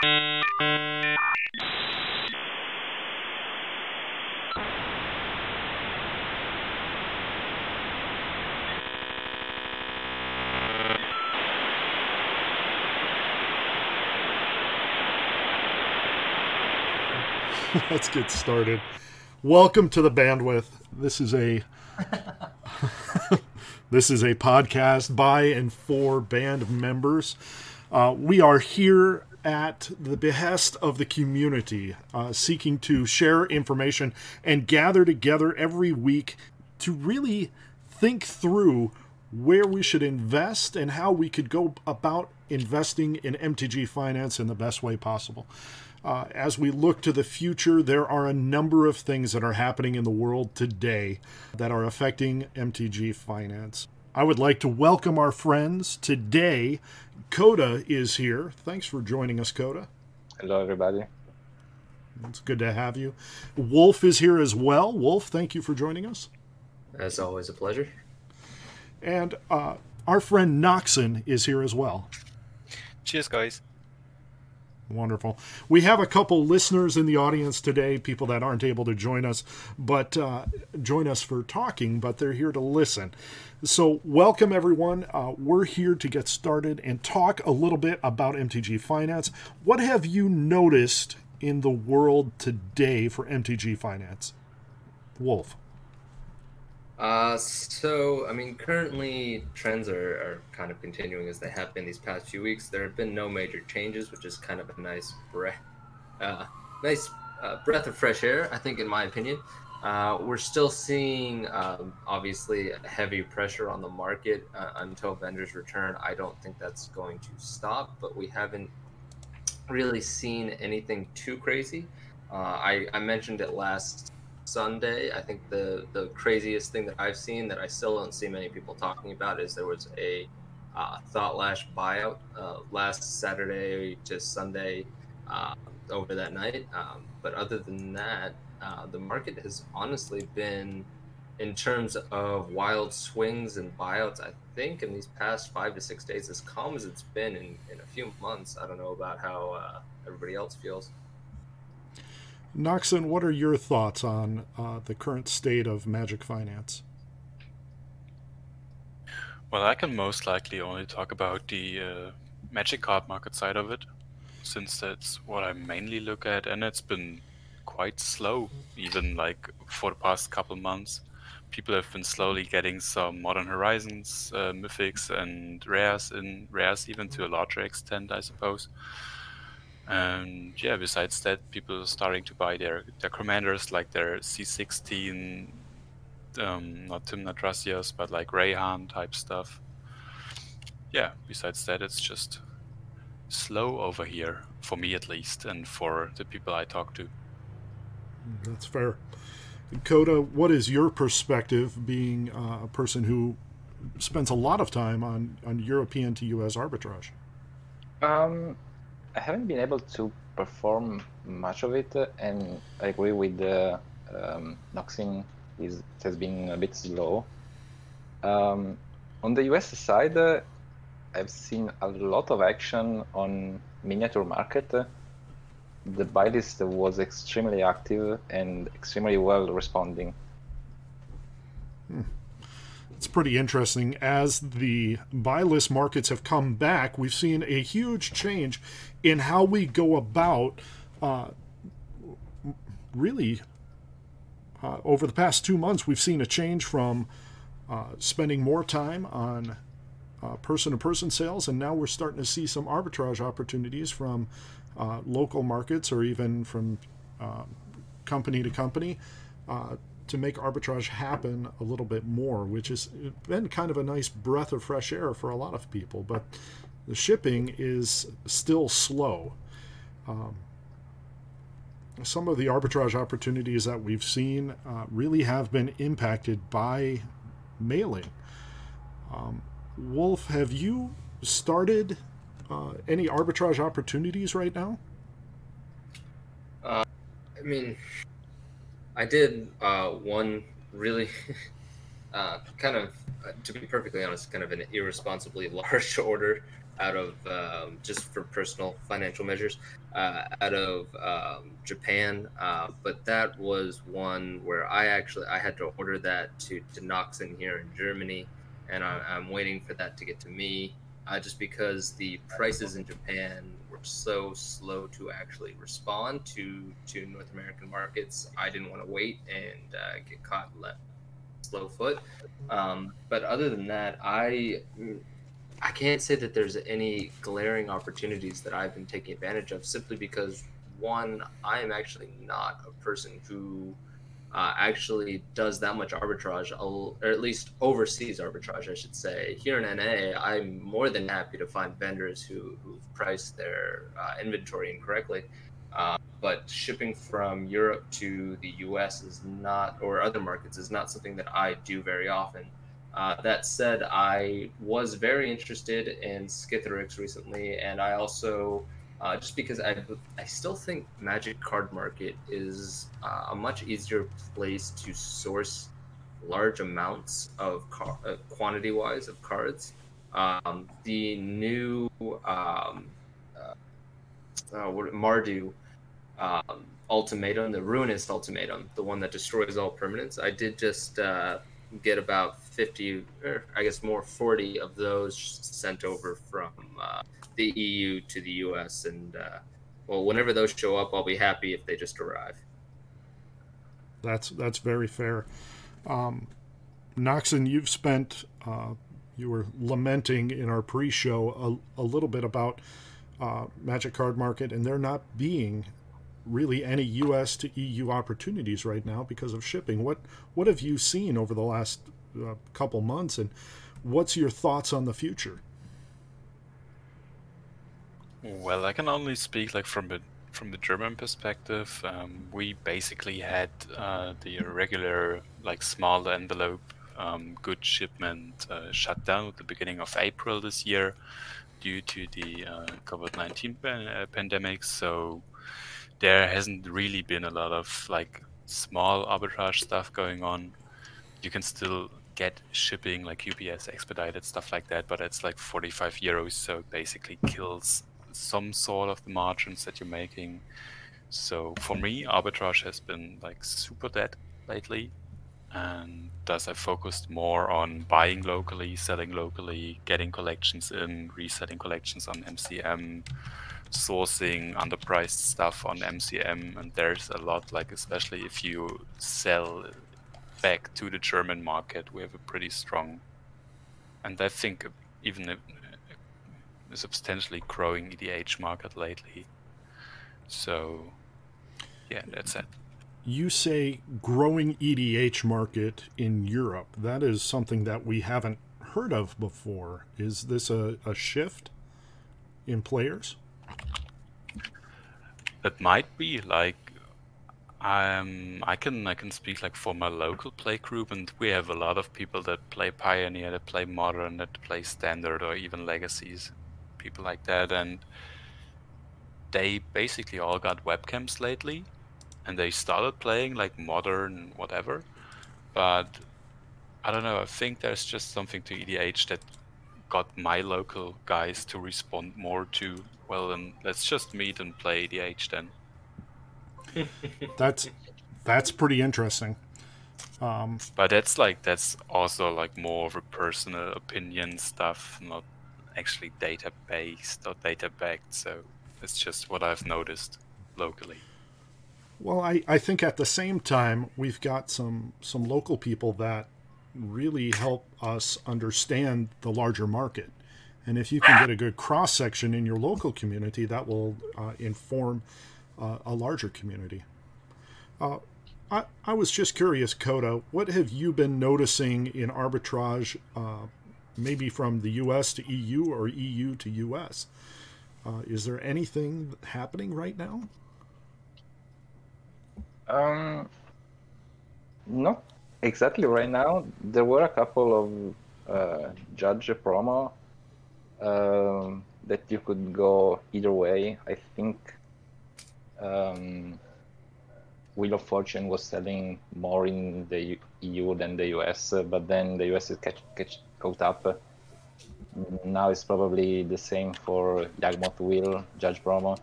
Let's get started. Welcome to the BAN'd Width. This is a this is a podcast by and for band members. Uh, we are here at the behest of the community, uh, seeking to share information and gather together every week to really think through where we should invest and how we could go about investing in MTG finance in the best way possible. Uh, as we look to the future, there are a number of things that are happening in the world today that are affecting MTG finance. I would like to welcome our friends today. Coda is here. Thanks for joining us, Coda. Hello, everybody. It's good to have you. Wolf is here as well. Wolf, thank you for joining us. As always, a pleasure. And uh, our friend Noxon is here as well. Cheers, guys. Wonderful. We have a couple listeners in the audience today, people that aren't able to join us, but uh, join us for talking, but they're here to listen. So, welcome everyone. Uh, we're here to get started and talk a little bit about MTG Finance. What have you noticed in the world today for MTG Finance? Wolf. Uh, so, I mean, currently trends are, are kind of continuing as they have been these past few weeks. There have been no major changes, which is kind of a nice breath, uh, nice uh, breath of fresh air, I think, in my opinion. Uh, we're still seeing, um, obviously, heavy pressure on the market uh, until vendors return. I don't think that's going to stop, but we haven't really seen anything too crazy. Uh, I, I mentioned it last Sunday. I think the the craziest thing that I've seen that I still don't see many people talking about is there was a uh, Thought Lash buyout uh, last Saturday to Sunday uh, over that night. Um, but other than that, uh, the market has honestly been, in terms of wild swings and buyouts, I think in these past five to six days, as calm as it's been in, in a few months. I don't know about how uh, everybody else feels. Noxon, what are your thoughts on uh, the current state of Magic Finance? Well, I can most likely only talk about the uh, Magic card market side of it, since that's what I mainly look at, and it's been quite slow, even like for the past couple months. People have been slowly getting some Modern Horizons, uh, Mythics, and Rares, in Rares even to a larger extent, I suppose. And yeah, besides that, people are starting to buy their, their commanders, like their C16, um, not Tymna Thrasios, but like Reyhan type stuff. Yeah, besides that, it's just slow over here, for me at least, and for the people I talk to. That's fair. Coda, what is your perspective being uh, a person who spends a lot of time on, on European to US arbitrage? Um, I haven't been able to perform much of it, and I agree with the um, Noxon is it has been a bit slow. Um, on the US side, uh, I've seen a lot of action on miniature market. The buy list was extremely active and extremely well responding. Hmm it's pretty interesting. As the buy list markets have come back, we've seen a huge change in how we go about uh, really uh, over the past two months. We've seen a change from uh, spending more time on person to person sales, and now we're starting to see some arbitrage opportunities from uh, local markets or even from uh, company to company uh, to make arbitrage happen a little bit more, which has been kind of a nice breath of fresh air for a lot of people. But the shipping is still slow. Um, some of the arbitrage opportunities that we've seen uh, really have been impacted by mailing. Um, Wolf, have you started uh, any arbitrage opportunities right now? Uh, I mean, I did uh, one really uh, kind of, uh, to be perfectly honest, kind of an irresponsibly large order out of um, just for personal financial measures uh, out of um, Japan, uh, but that was one where I actually I had to order that to to Noxon here in Germany, and I, am waiting for that to get to me. Uh, just because the prices in Japan so slow to actually respond to to North American markets, I didn't want to wait and uh, get caught left slow foot. Um, but other than that, I I can't say that there's any glaring opportunities that I've been taking advantage of simply because one, I am actually not a person who uh, actually does that much arbitrage, or at least overseas arbitrage, I should say. Here in NA, I'm more than happy to find vendors who, who've priced their uh, inventory incorrectly. Uh, but shipping from Europe to the US is not, or other markets, is not something that I do very often. Uh, that said, I was very interested in Skithiryx recently, and I also, uh, just because I, I still think Magic Card Market is uh, a much easier place to source large amounts of car- uh, quantity wise of cards. Um, the new um, uh, uh, Mardu um, ultimatum, the Ruinous ultimatum, the one that destroys all permanents, I did just get about 50, or I guess more 40 of those sent over from uh, the EU to the US. And uh, well, whenever those show up, I'll be happy if they just arrive. That's that's very fair. Um, Noxon, you've spent uh, you were lamenting in our pre-show a, a little bit about uh, Magic Card Market and there not being really any U.S. to EU opportunities right now because of shipping. What what have you seen over the last uh, couple months, and what's your thoughts on the future? Well, I can only speak like from the from the German perspective. Um, we basically had uh, the regular like small envelope um, good shipment uh, shut down at the beginning of April this year due to the uh, COVID nineteen pan- uh, pandemic. So there hasn't really been a lot of like small arbitrage stuff going on. You can still get shipping like UPS expedited stuff like that, but it's like 45 euros, so it basically kills some sort of the margins that you're making. So for me, arbitrage has been like super dead lately, and thus I focused more on buying locally, selling locally, getting collections in, resetting collections on MCM, sourcing underpriced stuff on MCM, and there's a lot like especially if you sell back to the German market, we have a pretty strong, and I think even substantially growing EDH market lately. So, yeah, that's it. You say growing EDH market in Europe. That is something that we haven't heard of before. Is this a, a shift in players? It might be like um, I can I can speak like for my local play group, and we have a lot of people that play Pioneer, that play Modern, that play Standard, or even Legacies, people like that, and they basically all got webcams lately, and they started playing like Modern, whatever, but I don't know. I think there's just something to EDH that got my local guys to respond more to well then let's just meet and play EDH then. that's that's pretty interesting. Um, but that's like that's also like more of a personal opinion stuff, not actually data based or data backed. So it's just what I've noticed locally. Well, I, I think at the same time we've got some some local people that really help us understand the larger market. And if you can get a good cross section in your local community, that will uh, inform uh, a larger community. Uh, I, I was just curious, Coda, what have you been noticing in arbitrage, uh, maybe from the US to EU or EU to US? Uh, is there anything happening right now? Um, not exactly right now. There were a couple of uh, judge promo um, that you could go either way. I think um, Wheel of Fortune was selling more in the EU than the US, but then the US is catch, catch caught up. now it's probably the same for Yawgmoth Will, Judge Promo.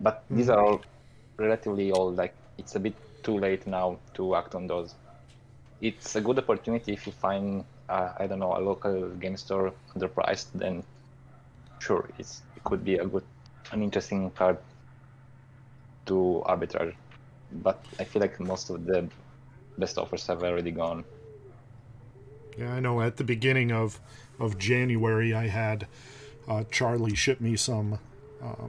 But these are all relatively old. Like it's a bit too late now to act on those. It's a good opportunity if you find uh, I don't know a local game store underpriced. Then sure, it's it could be a good, an interesting card to arbitrage. But I feel like most of the best offers have already gone. Yeah, I know. At the beginning of of January, I had uh, Charlie ship me some uh,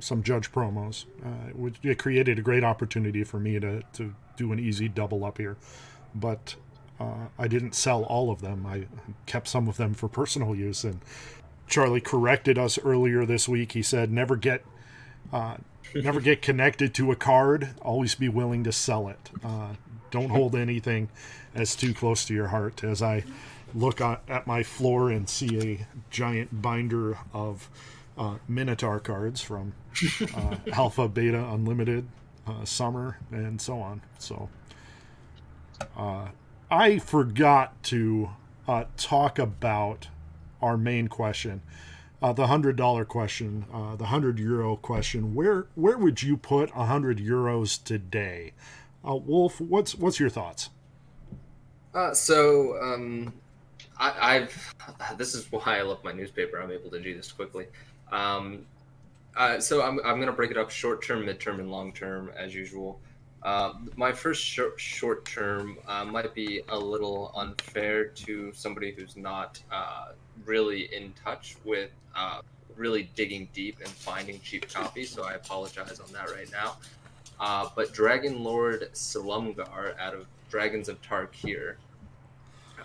some judge promos, uh, which it created a great opportunity for me to to do an easy double up here, but. Uh, I didn't sell all of them. I kept some of them for personal use, and Charlie corrected us earlier this week. He said, "Never get, uh, never get connected to a card. Always be willing to sell it. Uh, don't hold anything as too close to your heart." As I look at my floor and see a giant binder of uh, Minotaur cards from uh, Alpha, Beta, Unlimited, uh, Summer, and so on. So uh, I forgot to uh, talk about our main question, uh, the hundred dollar question, the hundred euro question. Where where would you put a hundred euros today? Wolf, what's what's your thoughts? so um, I, have this is why I love my newspaper. I'm able to do this quickly. Um, uh, so I'm, I'm going to break it up short term, mid term, and long term as usual. Uh, my first short, short term uh, might be a little unfair to somebody who's not uh, really in touch with uh, really digging deep and finding cheap copies. So I apologize on that right now. Uh, but Dragonlord Silumgar out of Dragons of Tarkir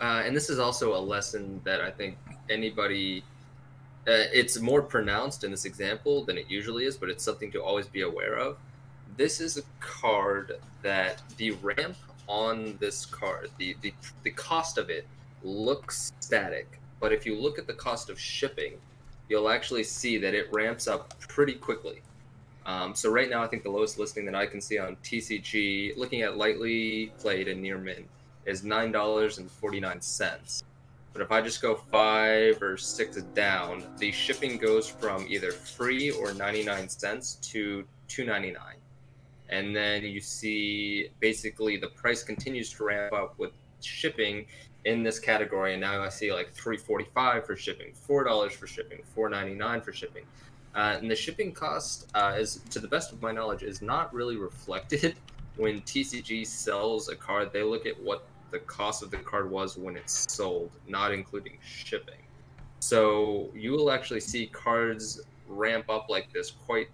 uh, and this is also a lesson that I think anybody. Uh, it's more pronounced in this example than it usually is, but it's something to always be aware of. This is a card that the ramp on this card, the, the, the cost of it looks static, but if you look at the cost of shipping, you'll actually see that it ramps up pretty quickly. Um, so right now, I think the lowest listing that I can see on TCG, looking at lightly played and near mint, is nine dollars and forty nine cents. But if I just go five or six down, the shipping goes from either free or ninety nine cents to two ninety nine, and then you see basically the price continues to ramp up with shipping in this category. And now I see like three forty five for shipping, four dollars for shipping, four ninety nine for shipping. Uh, and the shipping cost uh, is, to the best of my knowledge, is not really reflected when TCG sells a card. They look at what the cost of the card was when it's sold, not including shipping. So you will actually see cards ramp up like this quite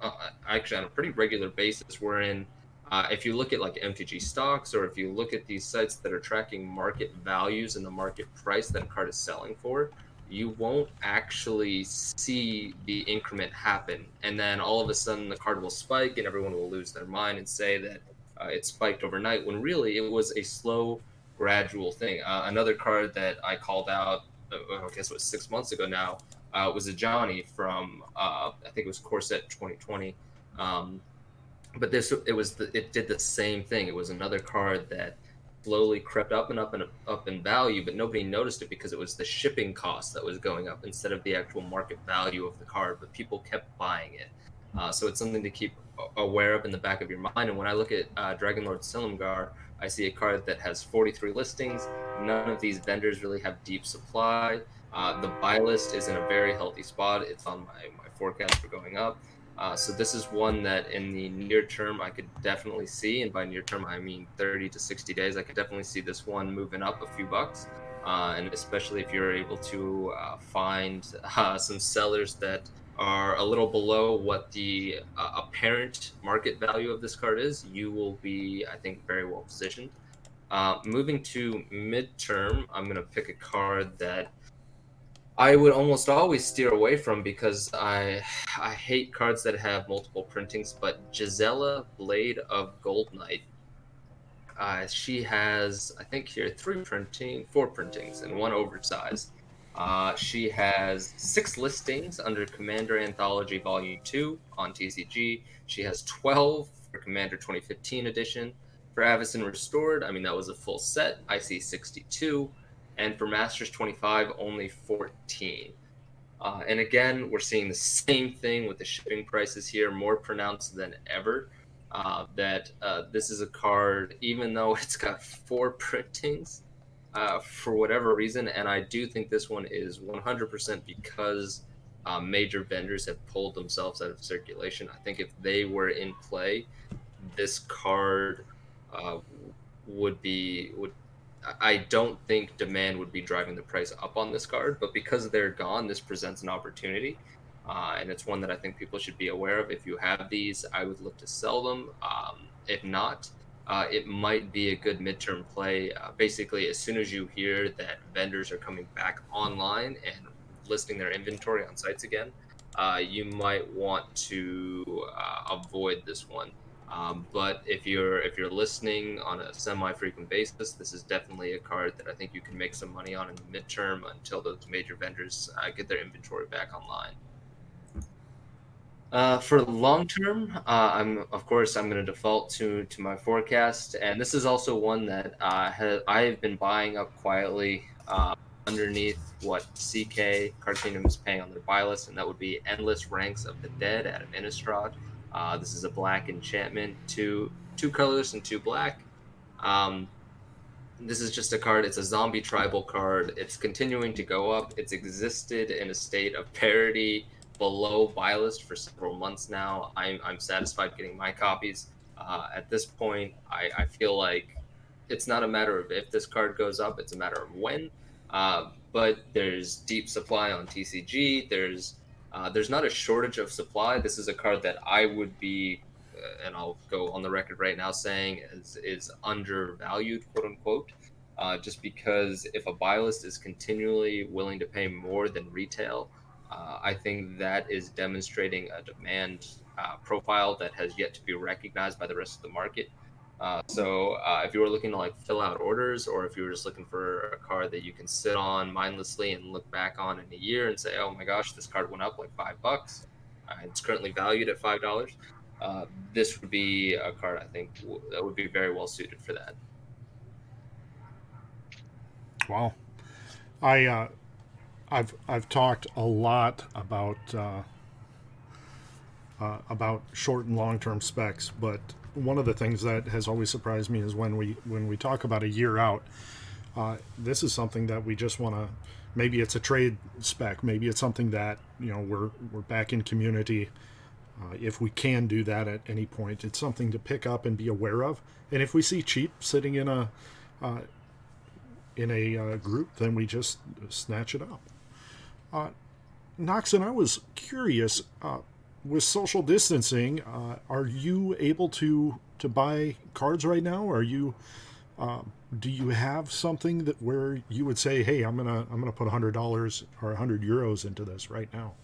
uh, actually on a pretty regular basis. Wherein, uh, if you look at like MTG stocks or if you look at these sites that are tracking market values and the market price that a card is selling for, you won't actually see the increment happen. And then all of a sudden the card will spike and everyone will lose their mind and say that uh, it spiked overnight when really it was a slow, gradual thing. Uh, another card that I called out, uh, I guess it was six months ago now, uh, was Johnny from uh, I think it was Core Set 2020. Um, but this it was the, it did the same thing. It was another card that slowly crept up and up and up in value, but nobody noticed it because it was the shipping cost that was going up instead of the actual market value of the card. But people kept buying it, uh, so it's something to keep aware of in the back of your mind. And when I look at uh, Dragonlord Silumgar, I see a card that has 43 listings. None of these vendors really have deep supply. Uh, the buy list is in a very healthy spot. It's on my, my forecast for going up. Uh, so this is one that in the near term I could definitely see, and by near term I mean 30 to 60 days. I could definitely see this one moving up a few bucks, uh, and especially if you're able to uh, find uh, some sellers that are a little below what the uh, apparent market value of this card is, you will be, I think, very well positioned. Uh, moving to midterm, I'm going to pick a card that I would almost always steer away from because I I hate cards that have multiple printings. But Gisela Blade of Goldnight, uh, she has I think here three printing, four printings, and one oversized. Uh, she has six listings under Commander Anthology Volume 2 on TCG. She has 12 for Commander 2015 edition. For Avacyn Restored, I mean, that was a full set. I see 62. And for Masters 25, only 14. Uh, and again, we're seeing the same thing with the shipping prices here, more pronounced than ever. Uh, that uh, this is a card, even though it's got four printings uh, for whatever reason, and I do think this one is 100% because uh, major vendors have pulled themselves out of circulation. I think if they were in play, this card uh, would be would I don't think demand would be driving the price up on this card, but because they're gone, this presents an opportunity. Uh, and it's one that I think people should be aware of. If you have these, I would look to sell them. Um, if not, uh, it might be a good midterm play. Uh, basically, as soon as you hear that vendors are coming back online and listing their inventory on sites again, uh, you might want to uh, avoid this one. Um, but if you're if you're listening on a semi-frequent basis, this is definitely a card that I think you can make some money on in the midterm until those major vendors uh, get their inventory back online. Uh, for long term, uh, I'm of course I'm going to default to to my forecast, and this is also one that uh, has, I have been buying up quietly uh, underneath what CK Card is paying on their buy list, and that would be Endless Ranks of the Dead at Innistrad. Uh, this is a black enchantment, two two colors and two black. Um, this is just a card. It's a zombie tribal card. It's continuing to go up. It's existed in a state of parity below buy list for several months now. I'm, I'm satisfied getting my copies. Uh, at this point, I, I feel like it's not a matter of if this card goes up, it's a matter of when. Uh, but there's deep supply on TCG. There's uh, there's not a shortage of supply. This is a card that I would be, uh, and I'll go on the record right now saying is is undervalued, quote unquote. Uh, just because if a buy list is continually willing to pay more than retail, uh, I think that is demonstrating a demand uh, profile that has yet to be recognized by the rest of the market. Uh, so uh, if you were looking to like fill out orders, or if you were just looking for a card that you can sit on mindlessly and look back on in a year and say, "Oh my gosh, this card went up like five bucks," uh, it's currently valued at five dollars. Uh, this would be a card I think w- that would be very well suited for that. Wow, I uh, I've I've talked a lot about uh, about short and long term specs, but one of the things that has always surprised me is when we when we talk about a year out. Uh, this is something that we just want to. Maybe it's a trade spec. Maybe it's something that you know we're we're back in community. Uh, if we can do that at any point, it's something to pick up and be aware of. And if we see cheap sitting in a uh, in a uh, group, then we just snatch it up. Uh, and I was curious uh, with social distancing, uh, are you able to to buy cards right now? Are you um, do you have something that where you would say, "Hey, I'm gonna I'm gonna put hundred dollars or hundred euros into this right now"?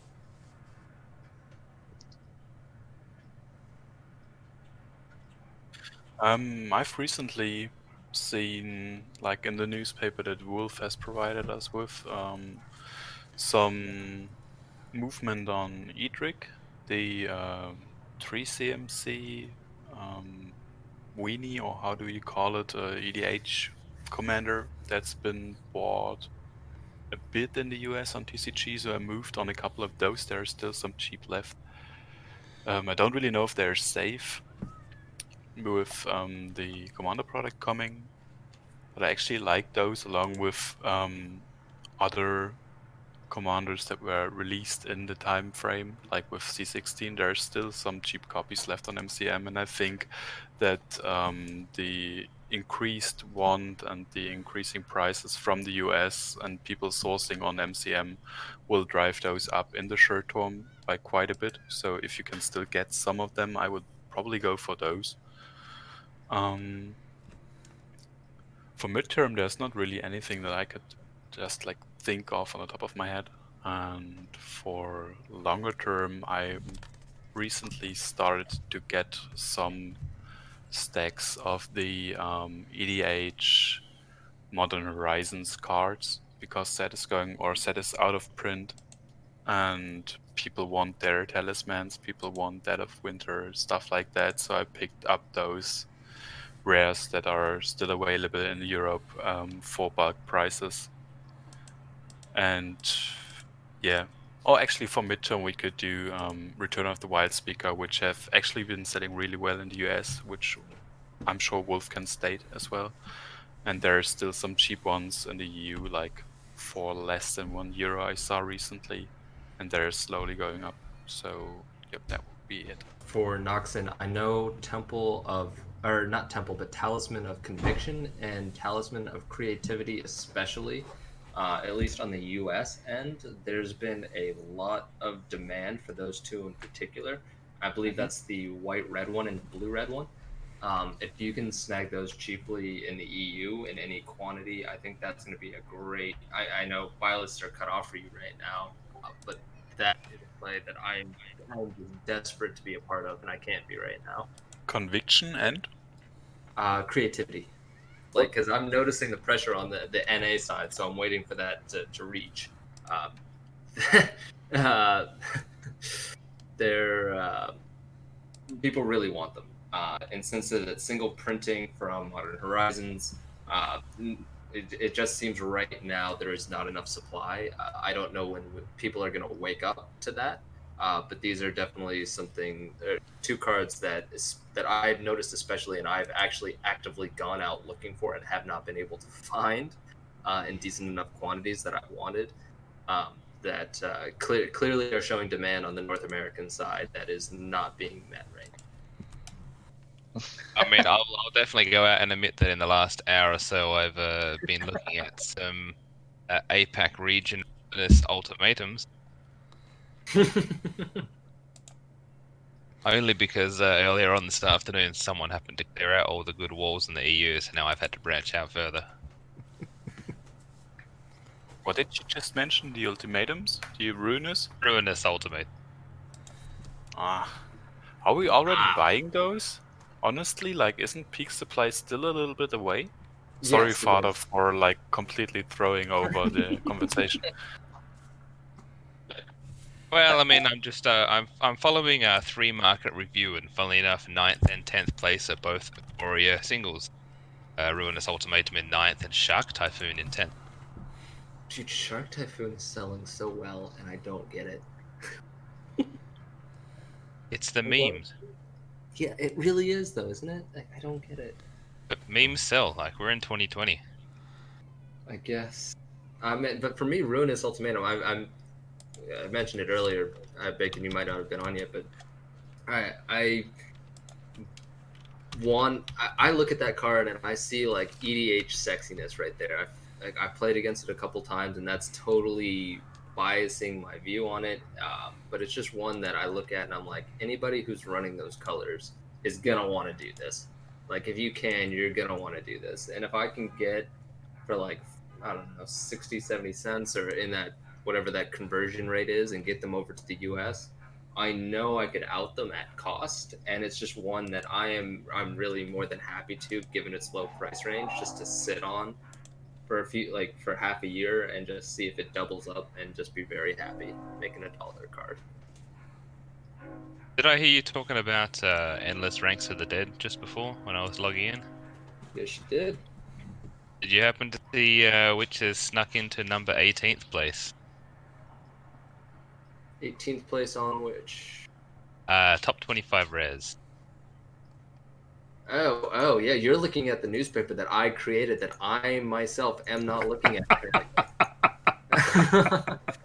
Um, I've recently seen, like in the newspaper that Wolf has provided us with, um, some movement on Edric, the uh, 3CMC um, weenie, or how do you call it, uh, EDH commander that's been bought a bit in the US on TCG, so I moved on a couple of those. There are still some cheap left. Um, I don't really know if they're safe with um, the commander product coming, but I actually like those along with um, other commanders that were released in the time frame, like with C16, there are still some cheap copies left on MCM, and I think that um, the increased want and the increasing prices from the US and people sourcing on MCM will drive those up in the short term by quite a bit. So if you can still get some of them, I would probably go for those. Um, for midterm, there's not really anything that I could just like think of on the top of my head. And for longer term, I recently started to get some stacks of the um, EDH Modern Horizons cards because set is going or set is out of print, and people want their talismans, people want Dead of Winter, stuff like that. So I picked up those rares that are still available in Europe um, for bulk prices And yeah, or actually for midterm we could do um, Return of the Wildspeaker, which have actually been selling really well in the US, which I'm sure Wolf can state as well. And there are still some cheap ones in the EU, like for less than one euro I saw recently, and they're slowly going up. So yep, that would be it. For Noxon, I know Temple of or not Temple, but Talisman of Conviction and Talisman of Creativity, especially, uh, at least on the US end, there's been a lot of demand for those two in particular. I believe Mm-hmm. that's the white red one and the blue red one. Um, if you can snag those cheaply in the EU in any quantity, I think that's going to be a great. I, I know violets are cut off for you right now, uh, but that is a play that I'm, I'm desperate to be a part of, and I can't be right now. Conviction and Uh, creativity, like because I'm noticing the pressure on the the NA side, so I'm waiting for that to, to reach. Um, uh, they're uh, people really want them, uh, and since it's single printing from Modern Horizons, uh, it, it just seems right now there is not enough supply. Uh, I don't know when people are going to wake up to that. Uh, but these are definitely something, uh, two cards that is, that I've noticed especially, and I've actually actively gone out looking for and have not been able to find uh, in decent enough quantities that I wanted. Um, that uh, clear, clearly are showing demand on the North American side that is not being met right now. I mean, I'll, I'll definitely go out and admit that in the last hour or so, I've uh, been looking at some uh, APAC region ultimatums. Only because uh, earlier on this afternoon, someone happened to clear out all the good walls in the EU, so now I've had to branch out further. what did you just mention? The ultimatums? The ruinous? Ruinous ultimate. Ah, are we already Ah. buying those? Honestly, like, isn't peak supply still a little bit away? Sorry, Yes, father, for like completely throwing over the conversation. Well, I mean, I'm just uh, I'm I'm following a three market review, and funnily enough, ninth and tenth place are both Warrior singles. Uh, Ruinous Ultimatum in ninth, and Shark Typhoon in tenth. Dude, Shark Typhoon is selling so well, and I don't get it. It's the memes. Yeah, it really is, though, isn't it? I, I don't get it. But memes sell. Like we're in 2020. I guess. I mean, but for me, Ruinous Ultimatum, I, I'm. I mentioned it earlier. I Bacon, you might not have been on yet, but I I want. I, I look at that card and I see like EDH sexiness right there. I like I played against it a couple times, and that's totally biasing my view on it. Um, but it's just one that I look at and I'm like, anybody who's running those colors is gonna want to do this. Like if you can, you're gonna want to do this. And if I can get for like I don't know 60 70 cents or in that whatever that conversion rate is and get them over to the US I know I could out them at cost and it's just one that I am I'm really more than happy to given its low price range just to sit on for a few like for half a year and just see if it doubles up and just be very happy making a dollar card Did I hear you talking about uh, endless ranks of the dead just before when I was logging in? yes you did Did you happen to see uh, which has snuck into number 18th place? 18th place on which Uh, top 25 res. Oh, oh, yeah. You're looking at the newspaper that I created that I myself am not looking at.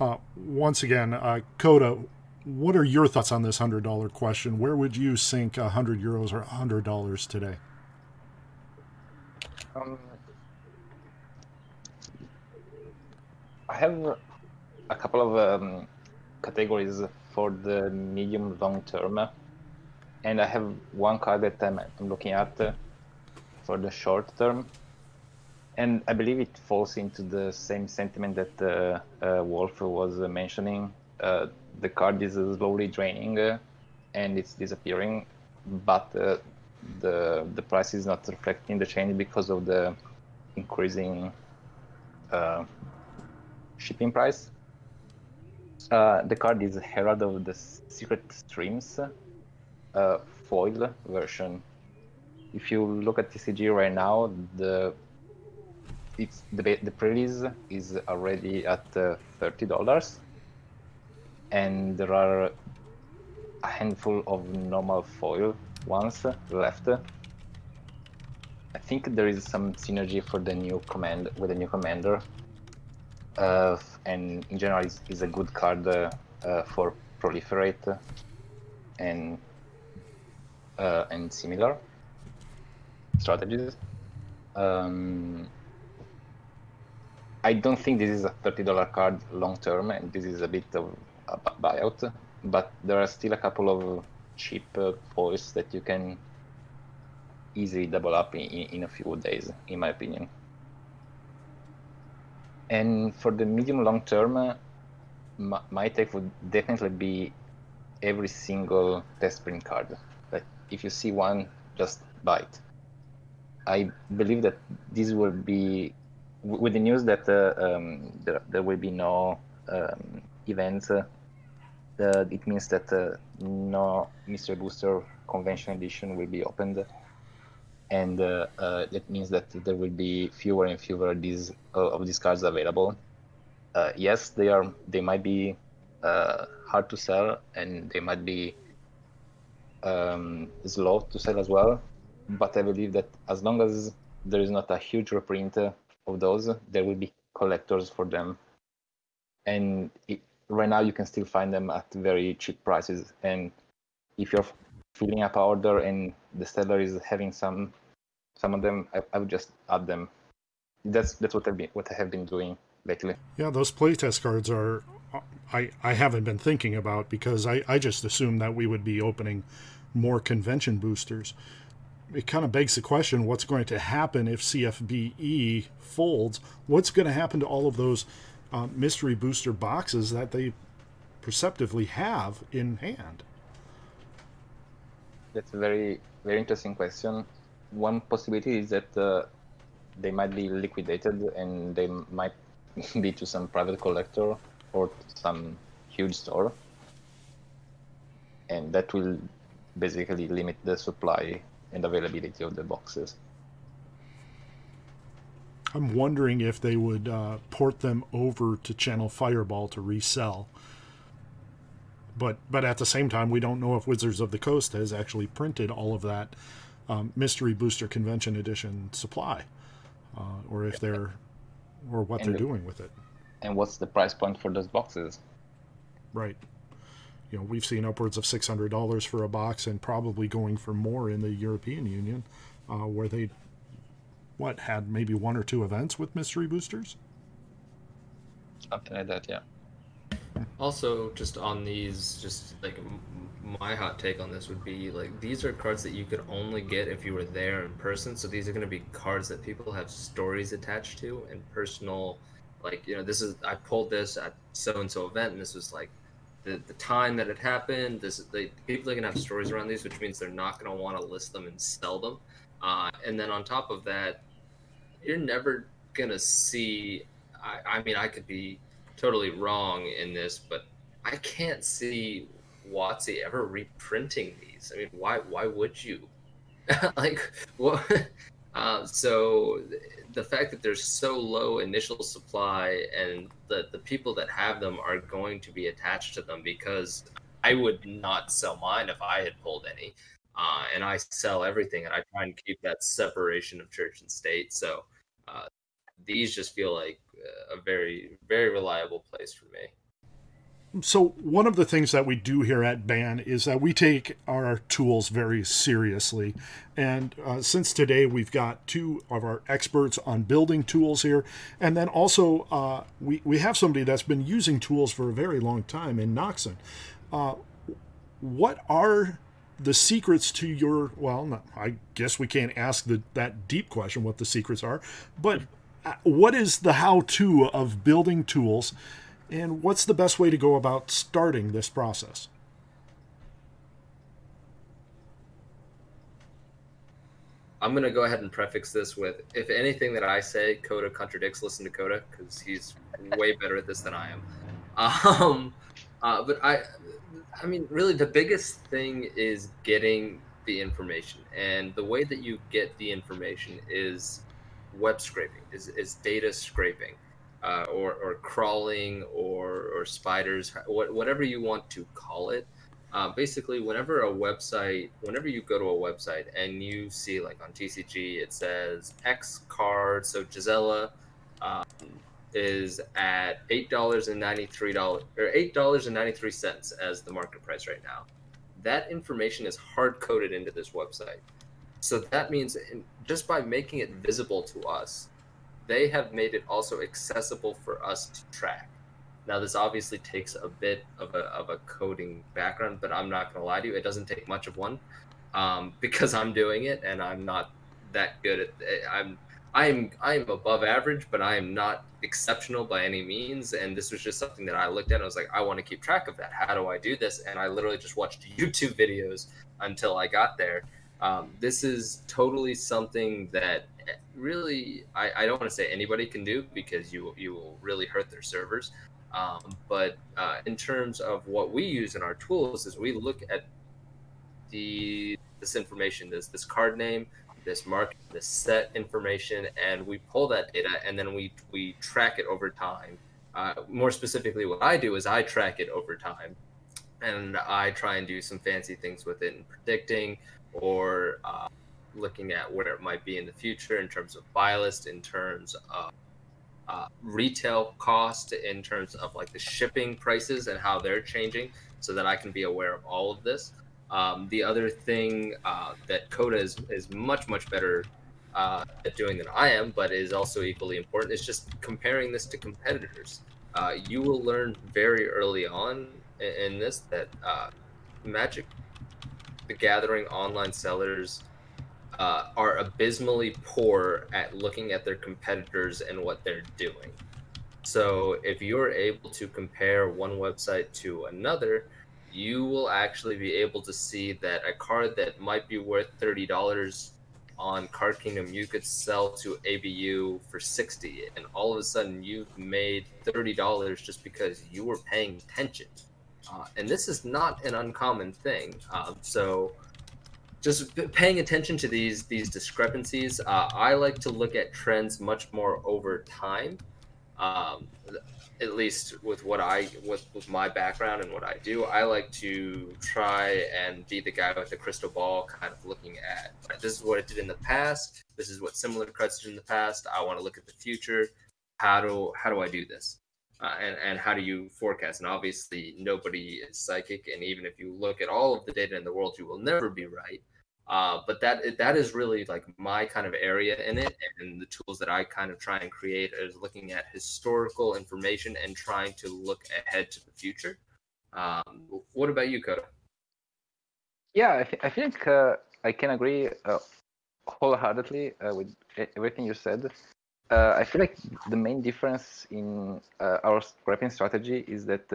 Uh, once again, uh, Coda, what are your thoughts on this hundred dollar question? Where would you sink a hundred euros or a hundred dollars today? Um, I have a couple of um, categories for the medium long term, and I have one card that I'm, I'm looking at for the short term. And I believe it falls into the same sentiment that uh, uh, Wolf was mentioning. Uh, the card is slowly draining uh, and it's disappearing, but uh, the the price is not reflecting the change because of the increasing uh, shipping price. Uh, the card is Herald of the Secret Streams uh, foil version. If you look at TCG right now, the it's the the pre-release is already at uh, thirty dollars, and there are a handful of normal foil ones left. I think there is some synergy for the new command with the new commander, uh, and in general, is, it's a good card uh, uh, for proliferate and uh, and similar strategies. Um, I don't think this is a thirty dollar card long term, and this is a bit of a buyout. But there are still a couple of cheap uh, that you can easily double up in, in a few days, in my opinion. And for the medium long term, uh, my, my take would definitely be every single test print card. Like if you see one, just buy it. I believe that this will be with the news that uh, um, there, there, will be no um, events. Uh, it means that uh, no Mystery Booster Convention Edition will be opened, and uh, uh, that means that there will be fewer and fewer of these uh, of these cards available. yes, they are. They might be hard to sell, and they might be um, slow to sell as well but I believe that as long as there is not a huge reprint of those, there will be collectors for them. And it, right now, you can still find them at very cheap prices. And if you're filling up an order and the seller is having some some of them, I, I would just add them. That's that's what I've been what I have been doing lately. Yeah, those playtest cards are I I haven't been thinking about because I I just assumed that we would be opening more convention boosters it kind of begs the question what's going to happen if CFBE folds? What's going to happen to all of those uh, mystery booster boxes that they perceptively have in hand? That's a very, very interesting question. One possibility is that uh, they might be liquidated and they might be to some private collector or some huge store. And that will basically limit the supply and availability of the boxes. I'm wondering if they would uh, port them over to Channel Fireball to resell. But but at the same time, we don't know if Wizards of the Coast has actually printed all of that um, Mystery Booster Convention Edition supply, uh, or if they're or what and they're the, doing with it. And what's the price point for those boxes? Right you know we've seen upwards of six hundred dollars for a box, and probably going for more in the European Union, uh, where they what had maybe one or two events with mystery boosters. Something like that, yeah. Also, just on these, just like my hot take on this would be like these are cards that you could only get if you were there in person. So these are going to be cards that people have stories attached to and personal, like you know, this is I pulled this at so and so event, and this was like the, the time that it happened. This they, people are gonna have stories around these, which means they're not gonna want to list them and sell them. Uh, and then on top of that, you're never gonna see. I, I mean, I could be totally wrong in this, but I can't see WotC ever reprinting these. I mean, why? Why would you? like, what? Uh, so the fact that there's so low initial supply and the, the people that have them are going to be attached to them because I would not sell mine if I had pulled any. Uh, and I sell everything and I try and keep that separation of church and state. So uh, these just feel like a very, very reliable place for me. So, one of the things that we do here at BAN is that we take our tools very seriously. And uh, since today we've got two of our experts on building tools here, and then also uh, we, we have somebody that's been using tools for a very long time in Noxon. Uh, what are the secrets to your, well, I guess we can't ask the, that deep question what the secrets are, but what is the how to of building tools? And what's the best way to go about starting this process? I'm going to go ahead and prefix this with if anything that I say, Coda contradicts, listen to Coda because he's way better at this than I am. Um, uh, but I, I mean, really, the biggest thing is getting the information. And the way that you get the information is web scraping, is, is data scraping, uh, or, or crawling, or, or spiders, what, whatever you want to call it. Uh, basically, whenever a website, whenever you go to a website and you see, like on TCG, it says X card, so Gisela um, is at eight dollars and ninety three dollars or eight dollars and ninety three cents as the market price right now. That information is hard coded into this website. So that means just by making it visible to us, they have made it also accessible for us to track. Now, this obviously takes a bit of a, of a coding background, but I'm not going to lie to you, it doesn't take much of one um, because I'm doing it and I'm not that good at it. I'm I'm I'm above average, but I am not exceptional by any means. And this was just something that I looked at. And I was like, I want to keep track of that. How do I do this? And I literally just watched YouTube videos until I got there. Um, this is totally something that really I, I don't want to say anybody can do because you you will really hurt their servers. Um, but uh, in terms of what we use in our tools, is we look at the this information, this this card name, this mark, this set information, and we pull that data and then we we track it over time. Uh, more specifically, what I do is I track it over time, and I try and do some fancy things with it in predicting or uh, looking at where it might be in the future in terms of buy list, in terms of uh, retail cost, in terms of like the shipping prices and how they're changing, so that I can be aware of all of this. Um, the other thing uh, that Coda is, is much, much better uh, at doing than I am, but is also equally important, is just comparing this to competitors. Uh, you will learn very early on in, in this that uh, Magic the Gathering online sellers uh, are abysmally poor at looking at their competitors and what they're doing. So if you're able to compare one website to another, you will actually be able to see that a card that might be worth thirty dollars on Card Kingdom you could sell to ABU for sixty, and all of a sudden you've made thirty dollars just because you were paying attention. Uh, and this is not an uncommon thing. Um, so just paying attention to these these discrepancies, uh, I like to look at trends much more over time. Um, at least with what I with with my background and what I do, I like to try and be the guy with the crystal ball, kind of looking at this is what it did in the past. This is what similar cards did in the past. I want to look at the future. How do how do I do this? Uh, and and how do you forecast? And obviously, nobody is psychic, and even if you look at all of the data in the world, you will never be right. Uh, but that that is really like my kind of area in it, and the tools that I kind of try and create is looking at historical information and trying to look ahead to the future. Um, what about you, Coda? Yeah, I, th- I think uh, I can agree uh, wholeheartedly uh, with everything you said. Uh, I feel like the main difference in our scraping strategy is that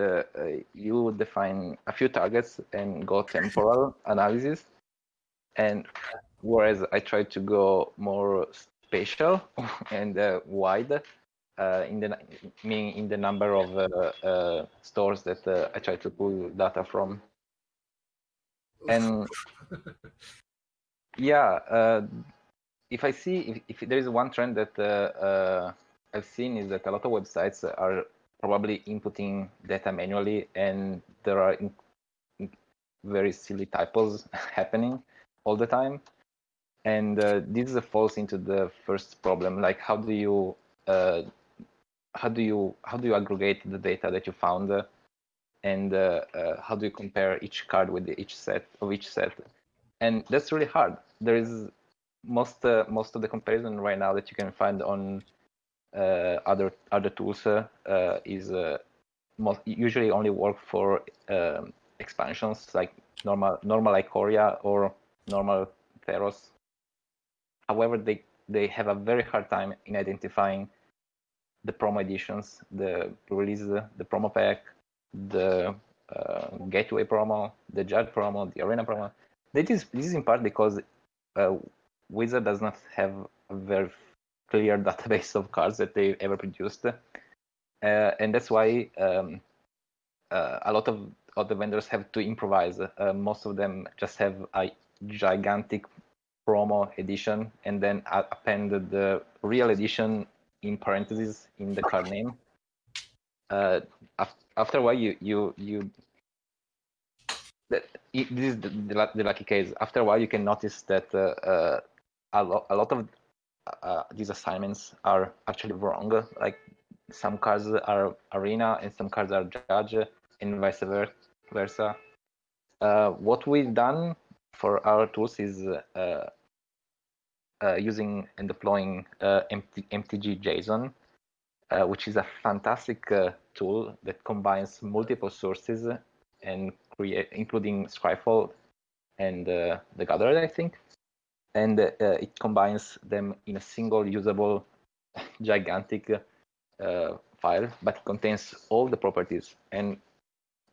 you define a few targets and go temporal analysis and whereas I try to go more spatial and uh, wide uh, in the meaning in the number of uh, uh stores that uh, I try to pull data from. And yeah, uh, if I see if, if, there is one trend that I've seen is that a lot of websites are probably inputting data manually, and there are in, in very silly typos happening all the time. And uh, this falls into the first problem. Like how do you uh, how do you how do you aggregate the data that you found? Uh, and uh, uh, how do you compare each card with each set of each set? And that's really hard. There is most uh, most of the comparison right now that you can find on other other tools is most, usually only work for um, expansions like normal normal Ikoria or normal Theros. However, they, they have a very hard time in identifying the promo editions, the release, the promo pack, the uh, gateway promo, the judge promo, the arena promo. This is, this is in part because uh, Wizard does not have a very clear database of cards that they ever produced. Uh, and that's why um, uh, a lot of, other vendors have to improvise. Uh, most of them just have a gigantic promo edition and then append the real edition in parentheses in the card name. Uh, after a while, you you you. That, this is the, the, the, lucky case. After a while, you can notice that uh, uh, a, lot a lot of uh, these assignments are actually wrong. Like some cards are arena and some cards are judge, and vice versa. Uh, what we've done for our tools is uh, uh, using and deploying uh, MTG JSON, uh, which is a fantastic uh, tool that combines multiple sources and create, including Scryfall and uh, the Gatherer, I think, and uh, it combines them in a single usable, gigantic file, but it contains all the properties. And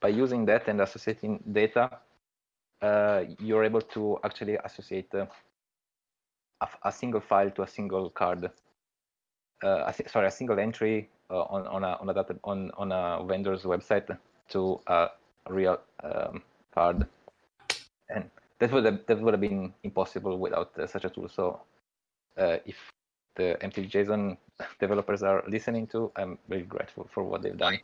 by using that and associating data, you're able to actually associate a, a single file to a single card. Uh, a, sorry, a single entry uh, on on a on a data on on a vendor's website to a real um, card, and that would have, that would have been impossible without uh, such a tool. So, uh, if the MTGJSON developers are listening to, I'm very grateful for what they've done.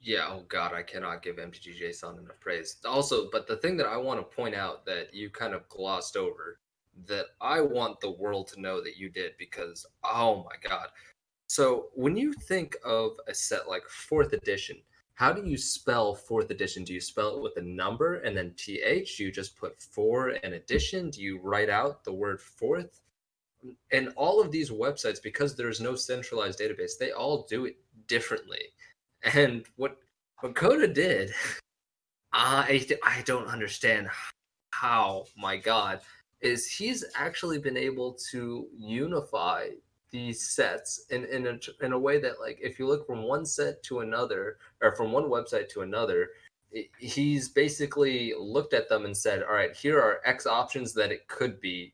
Yeah, oh god, I cannot give MTGJSON enough praise. Also, but the thing that I want to point out that you kind of glossed over that I want the world to know that you did because oh my god. So when you think of a set like fourth edition, how do you spell fourth edition? Do you spell it with a number and then th? Do you just put four and edition? Do you write out the word fourth? And all of these websites, because there's no centralized database, they all do it differently. And what what Coda did, I I don't understand how. My God, is he's actually been able to unify these sets in in a, in a way that like if you look from one set to another or from one website to another he's basically looked at them and said all right here are x options that it could be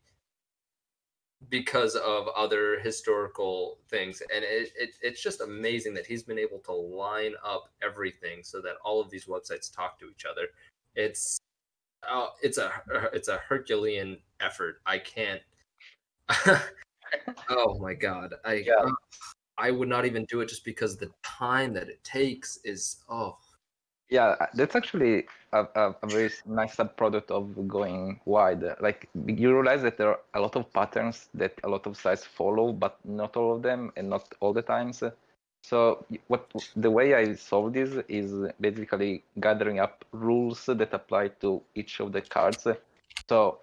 because of other historical things and it, it, it's just amazing that he's been able to line up everything so that all of these websites talk to each other it's oh, it's a it's a Herculean effort. I can't. oh my god, I yeah. uh, I would not even do it just because the time that it takes is oh. Yeah, that's actually a, a, a very nice subproduct of going wide. Like you realize that there are a lot of patterns that a lot of sites follow, but not all of them, and not all the times. So what the way I solve this is basically gathering up rules that apply to each of the cards. So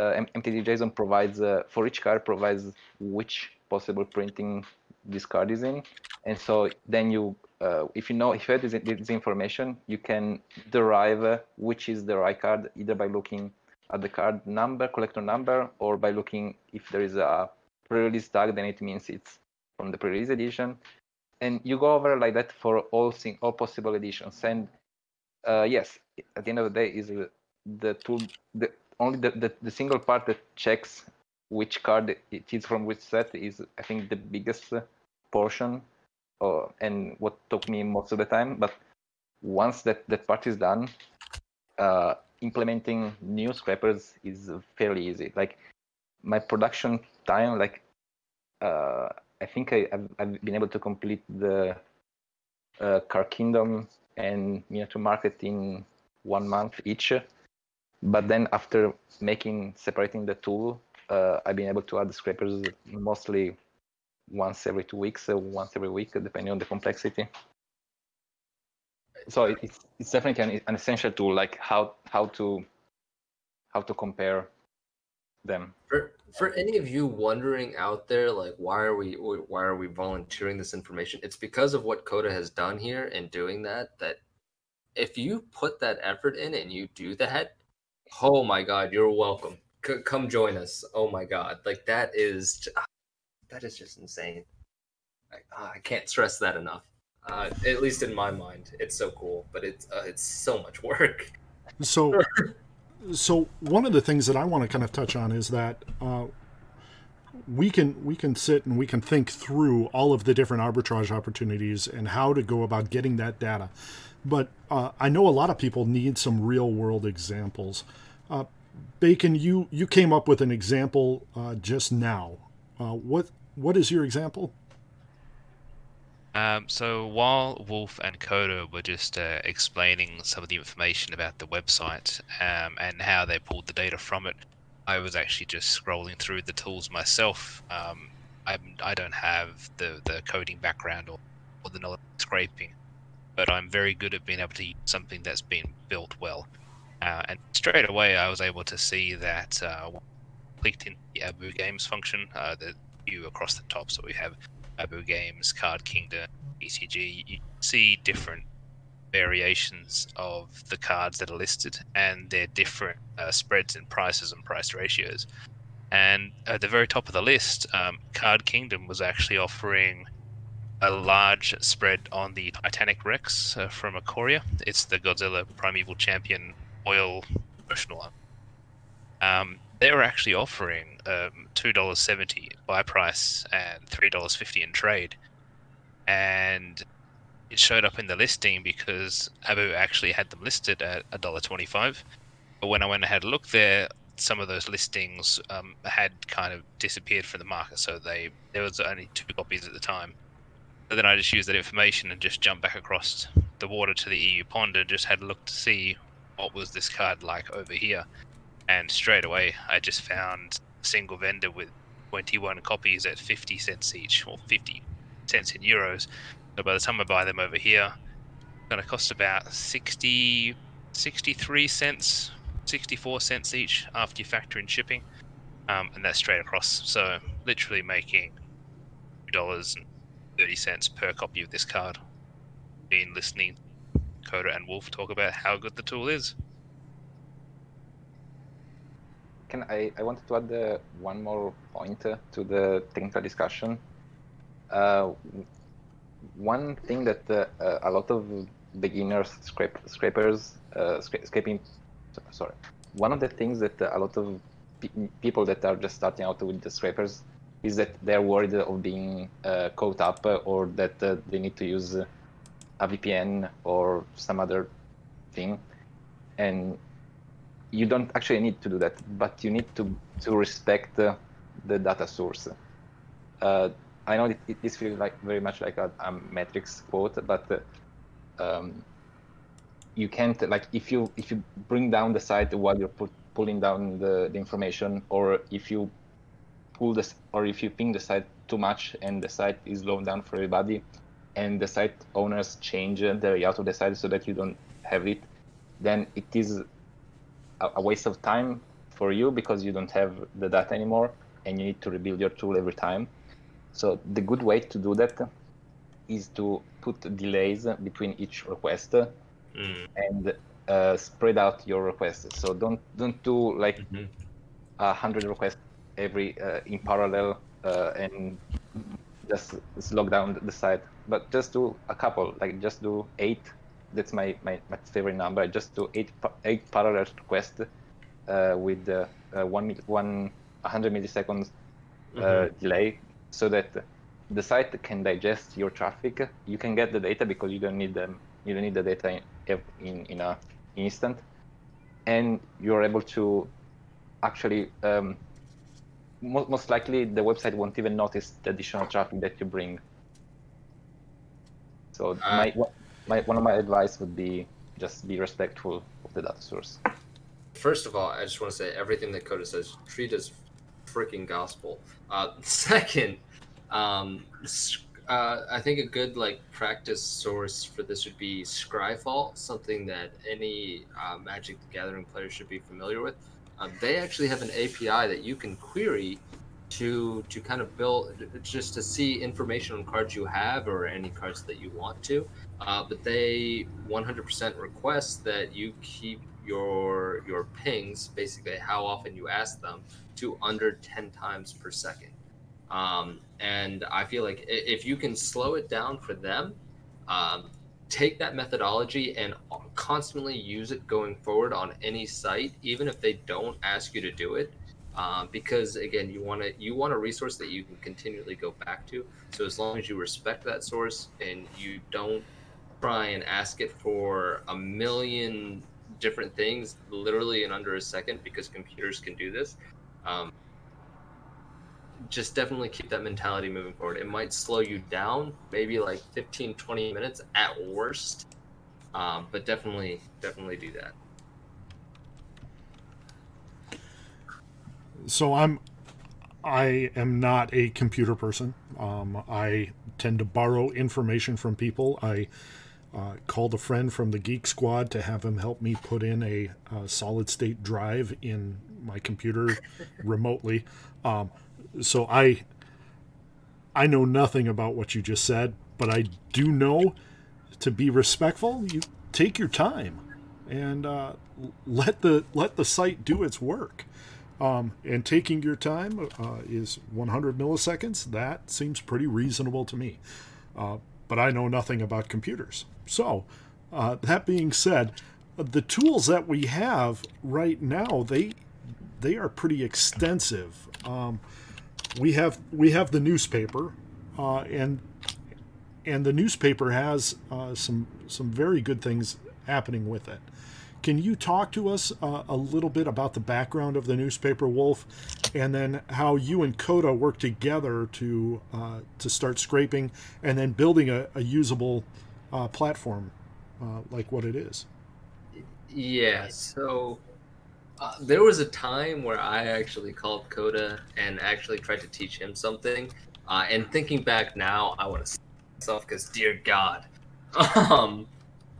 uh, MTG provides uh, for each card provides which possible printing this card is in, and so then you uh, if you know if you have this, this information, you can derive uh, which is the right card either by looking at the card number, collector number, or by looking if there is a pre-release tag, then it means it's from the pre-release edition and you go over like that for all thing, all possible editions. And uh, yes, at the end of the day, is the tool the only the, the, the single part that checks which card it is from which set is I think the biggest portion, uh, and what took me most of the time. But once that that part is done, uh, implementing new scrapers is fairly easy. Like my production time, like uh, I think I, have I've been able to complete the uh, Card Kingdom and Miniature Market in one month each. But then after making separating the tool, uh, I've been able to add scrapers mostly once every two weeks, uh, once every week, depending on the complexity. So it's it's definitely an, an essential tool, like how how to how to compare them. For for any of you wondering out there, like why are we why are we volunteering this information? It's because of what Coda has done here and doing that. That if you put that effort in and you do that, oh my God, you're welcome. C- come join us. Oh my God, like that is that is just insane. I, ah, I can't stress that enough. Uh, at least in my mind, it's so cool, but it's uh, it's so much work. So so one of the things that I want to kind of touch on is that uh, we can we can sit and we can think through all of the different arbitrage opportunities and how to go about getting that data. But uh, I know a lot of people need some real world examples. Uh, Bacon, you you came up with an example uh, just now. Uh, what what is your example? Um, so while Wolf and Coda were just uh, explaining some of the information about the website um, and how they pulled the data from it, I was actually just scrolling through the tools myself. Um, I'm, I don't have the, the coding background or, or the knowledge scraping, but I'm very good at being able to use something that's been built well. Uh, and straight away, I was able to see that uh, clicked in the Abu Games function, uh, the view across the top. So we have Abu Games, Card Kingdom, ECG. You see different variations of the cards that are listed and their different uh, spreads in prices and price ratios. And at the very top of the list, um, Card Kingdom was actually offering a large spread on the Titanoth Rex uh, from Ikoria. It's the Godzilla Primeval Champion oil promotional Um, they were actually offering um, two dollars seventy buy price and three dollars fifty in trade, and it showed up in the listing because Abu actually had them listed at a dollar twenty-five. But when I went and looked there, some of those listings um, had kind of disappeared from the market, so they there was only two copies at the time. So then I just used that information and just jumped back across the water to the EU pond and just had a look to see what was this card like over here. And straight away, I just found a single vendor with 21 copies at 50 cents each, or 50 cents in euros. So by the time I buy them over here, it's going to cost about 60, 63 cents, 64 cents each after you factor in shipping. Um, and that's straight across. So literally making $2.30 per copy of this card. Been listening Coda and Wolf talk about how good the tool is. Can I, I wanted to add uh, one more point to the technical discussion. Uh, one thing that uh, uh, a lot of beginners, scrape, scrapers, scra- scraping, sorry, one of the things that a lot of pe- people that are just starting out with the scrapers is that they're worried of being caught up or that they need to use a VPN or some other thing. And you don't actually need to do that, but you need to to respect uh, the data source. Uh, I know it, this feels like very much like a, a metrics quote, but uh, um, you can't like if you if you bring down the site while you're pulling down the, the information, or if you pull this or if you ping the site too much and the site is slowed down for everybody, and the site owners change the layout of the site so that you don't have it, then it is a waste of time for you because you don't have the data anymore and you need to rebuild your tool every time. So the good way to do that is to put delays between each request mm. and uh, spread out your requests. So don't don't do like mm-hmm. a mm-hmm. hundred requests every uh, in parallel uh, and just slow down the site. But just do a couple, like just do eight that's my, my, my favorite number. Just do eight eight parallel requests uh, with uh, one one 100 milliseconds uh, mm-hmm. delay, so that the site can digest your traffic. You can get the data because you don't need them. You don't need the data in in, in a instant, and you're able to actually. Um, most, most likely, the website won't even notice the additional traffic that you bring. So uh, my my one of my advice would be just be respectful of the data source. First of all, I just want to say everything that Coda says, treat as freaking gospel. Uh, second, um, uh, I think a good like practice source for this would be Scryfall, something that any uh, Magic the Gathering player should be familiar with. Uh, they actually have an API that you can query to to kind of build just to see information on cards you have or any cards that you want to. Uh, but they 100% request that you keep your your pings basically how often you ask them to under 10 times per second. Um, and i feel like if you can slow it down for them um, take that methodology and constantly use it going forward on any site even if they don't ask you to do it uh, because again you want to you want a resource that you can continually go back to so as long as you respect that source and you don't try and ask it for a million different things literally in under a second because computers can do this. Um, just definitely keep that mentality moving forward. It might slow you down, maybe like 15, 20 minutes at worst, um, but definitely, definitely do that. So I'm, I am not a computer person. Um, I tend to borrow information from people. I uh, called a friend from the Geek Squad to have him help me put in a, a solid state drive in my computer remotely. Um, so I I know nothing about what you just said, but I do know to be respectful, you take your time and uh, let the let the site do its work. Um, and taking your time uh, is 100 milliseconds. That seems pretty reasonable to me. Uh, but I know nothing about computers. So, uh, that being said, the tools that we have right now they they are pretty extensive. Um, we have we have the newspaper, uh, and and the newspaper has uh, some some very good things happening with it. Can you talk to us uh, a little bit about the background of the newspaper, Wolf, and then how you and Coda work together to uh, to start scraping and then building a, a usable uh, platform uh, like what it is? Yeah. So uh, there was a time where I actually called Coda and actually tried to teach him something. Uh, and thinking back now, I want to myself because, dear God, um,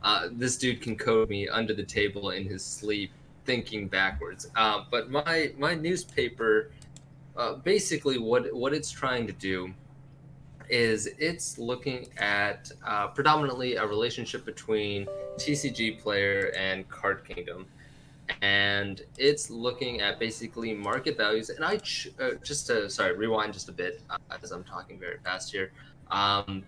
uh, this dude can code me under the table in his sleep, thinking backwards. Uh, but my my newspaper, uh, basically, what what it's trying to do is it's looking at predominantly a relationship between TCG player and Card Kingdom and it's looking at basically market values. And I ch- uh, just to sorry rewind just a bit uh, as I'm talking very fast here. Um,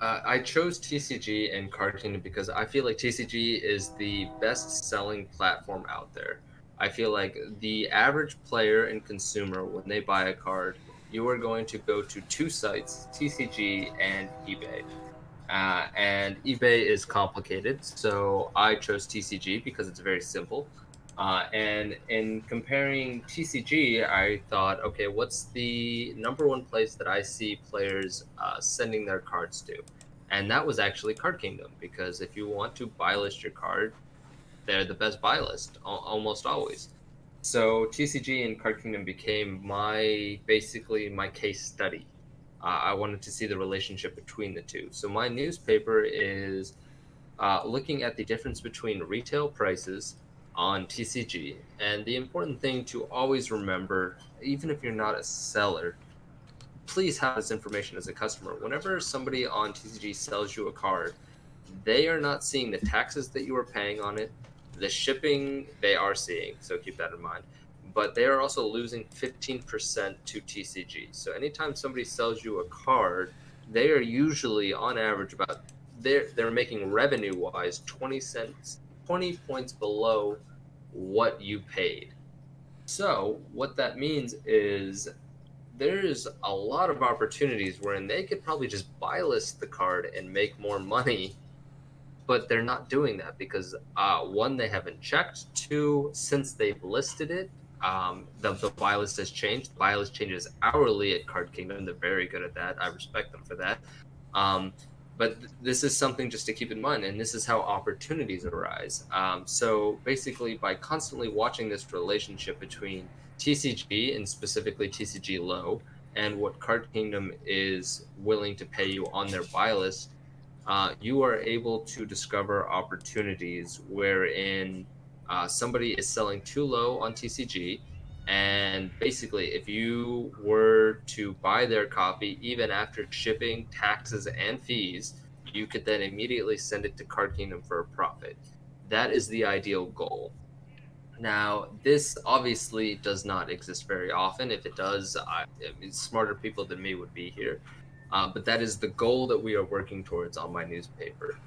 uh, I chose TCG and Card Kingdom because I feel like TCG is the best selling platform out there. I feel like the average player and consumer, when they buy a card, you are going to go to two sites, TCG and eBay. Uh, and eBay is complicated, so I chose TCG because it's very simple. Uh, and in comparing TCG, I thought, okay, what's the number one place that I see players uh, sending their cards to? And that was actually Card Kingdom, because if you want to buy list your card, they're the best buy list almost always. So TCG and Card Kingdom became my basically my case study uh, I wanted to see the relationship between the two. So my newspaper is uh, looking at the difference between retail prices on TCG. And the important thing to always remember, even if you're not a seller, please have this information as a customer. Whenever somebody on TCG sells you a card, they are not seeing the taxes that you are paying on it, the shipping they are seeing. So keep that in mind but they are also losing 15% to TCG. So anytime somebody sells you a card, they are usually on average about they're they're making revenue wise 20 cents 20 points below what you paid. So what that means is there's a lot of opportunities wherein they could probably just buy list the card and make more money but they're not doing that because uh, one they haven't checked two since they've listed it um, the, the buy list has changed. The buy list changes hourly at Card Kingdom. They're very good at that. I respect them for that. Um, but th- this is something just to keep in mind, and this is how opportunities arise. Um, so basically, by constantly watching this relationship between TCG and specifically TCG low and what Card Kingdom is willing to pay you on their buy list, uh, you are able to discover opportunities wherein uh, somebody is selling too low on TCG, and basically, if you were to buy their copy, even after shipping, taxes, and fees, you could then immediately send it to Card Kingdom for a profit. That is the ideal goal. Now, this obviously does not exist very often. If it does, I, I mean, smarter people than me would be here. Uh, but that is the goal that we are working towards on my newspaper.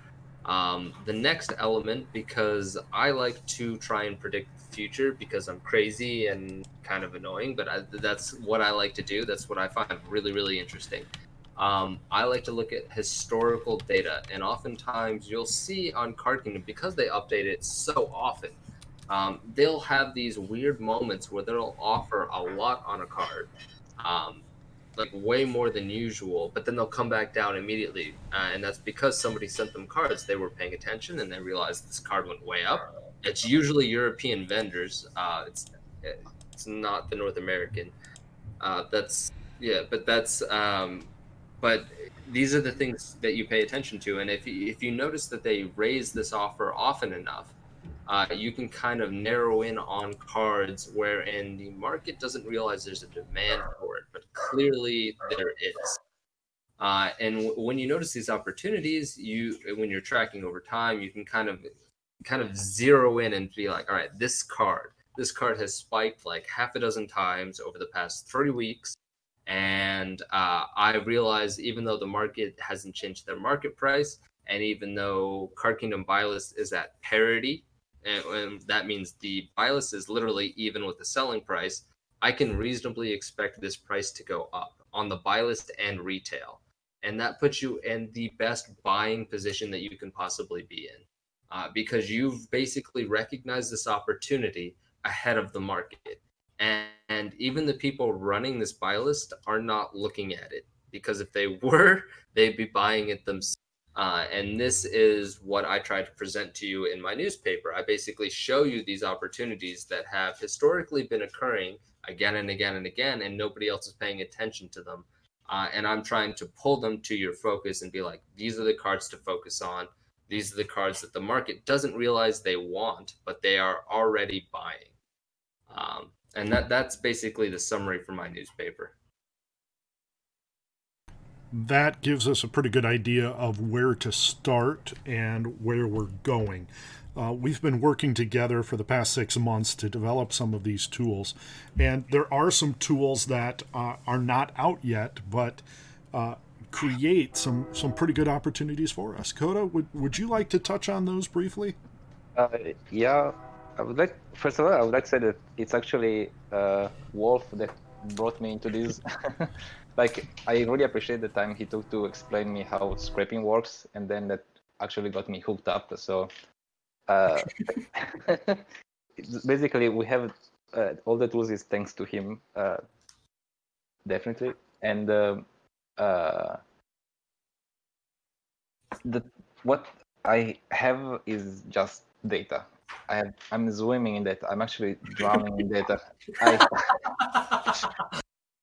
Um, the next element, because I like to try and predict the future because I'm crazy and kind of annoying, but I, that's what I like to do. That's what I find really, really interesting. Um, I like to look at historical data, and oftentimes you'll see on Card Kingdom because they update it so often. Um, they'll have these weird moments where they'll offer a lot on a card, um, like way more than usual, but then they'll come back down immediately, uh, and that's because somebody sent them cards. They were paying attention and they realized this card went way up. It's usually European vendors. Uh, it's it's not the North American. Uh, that's yeah, but that's um, but these are the things that you pay attention to, and if if you notice that they raise this offer often enough, uh, you can kind of narrow in on cards wherein the market doesn't realize there's a demand for it, but clearly there is. Uh, and w- when you notice these opportunities, you when you're tracking over time, you can kind of kind of zero in and be like, all right, this card, this card has spiked like half a dozen times over the past 30 weeks. And uh, I realize even though the market hasn't changed their market price, and even though Card Kingdom buy list is at parity, and, and that means the buy list is literally even with the selling price, I can reasonably expect this price to go up on the buy list and retail. And that puts you in the best buying position that you can possibly be in uh, because you've basically recognized this opportunity ahead of the market. And, and even the people running this buy list are not looking at it because if they were, they'd be buying it themselves. Uh, and this is what I try to present to you in my newspaper. I basically show you these opportunities that have historically been occurring again and again and again, and nobody else is paying attention to them. Uh, and I'm trying to pull them to your focus and be like, these are the cards to focus on. These are the cards that the market doesn't realize they want, but they are already buying. Um, and that that's basically the summary for my newspaper. That gives us a pretty good idea of where to start and where we're going. Uh, we've been working together for the past six months to develop some of these tools, and there are some tools that uh, are not out yet, but uh, create some some pretty good opportunities for us. Coda, would would you like to touch on those briefly? Uh, yeah, I would like. First of all, I would like to say that it's actually uh, Wolf that brought me into this. like, I really appreciate the time he took to explain me how scraping works, and then that actually got me hooked up. So, uh, basically, we have uh, all the tools is thanks to him, uh, definitely, and. Um, uh, the what I have is just data. I have, I'm swimming in data. I'm actually drowning in data. I,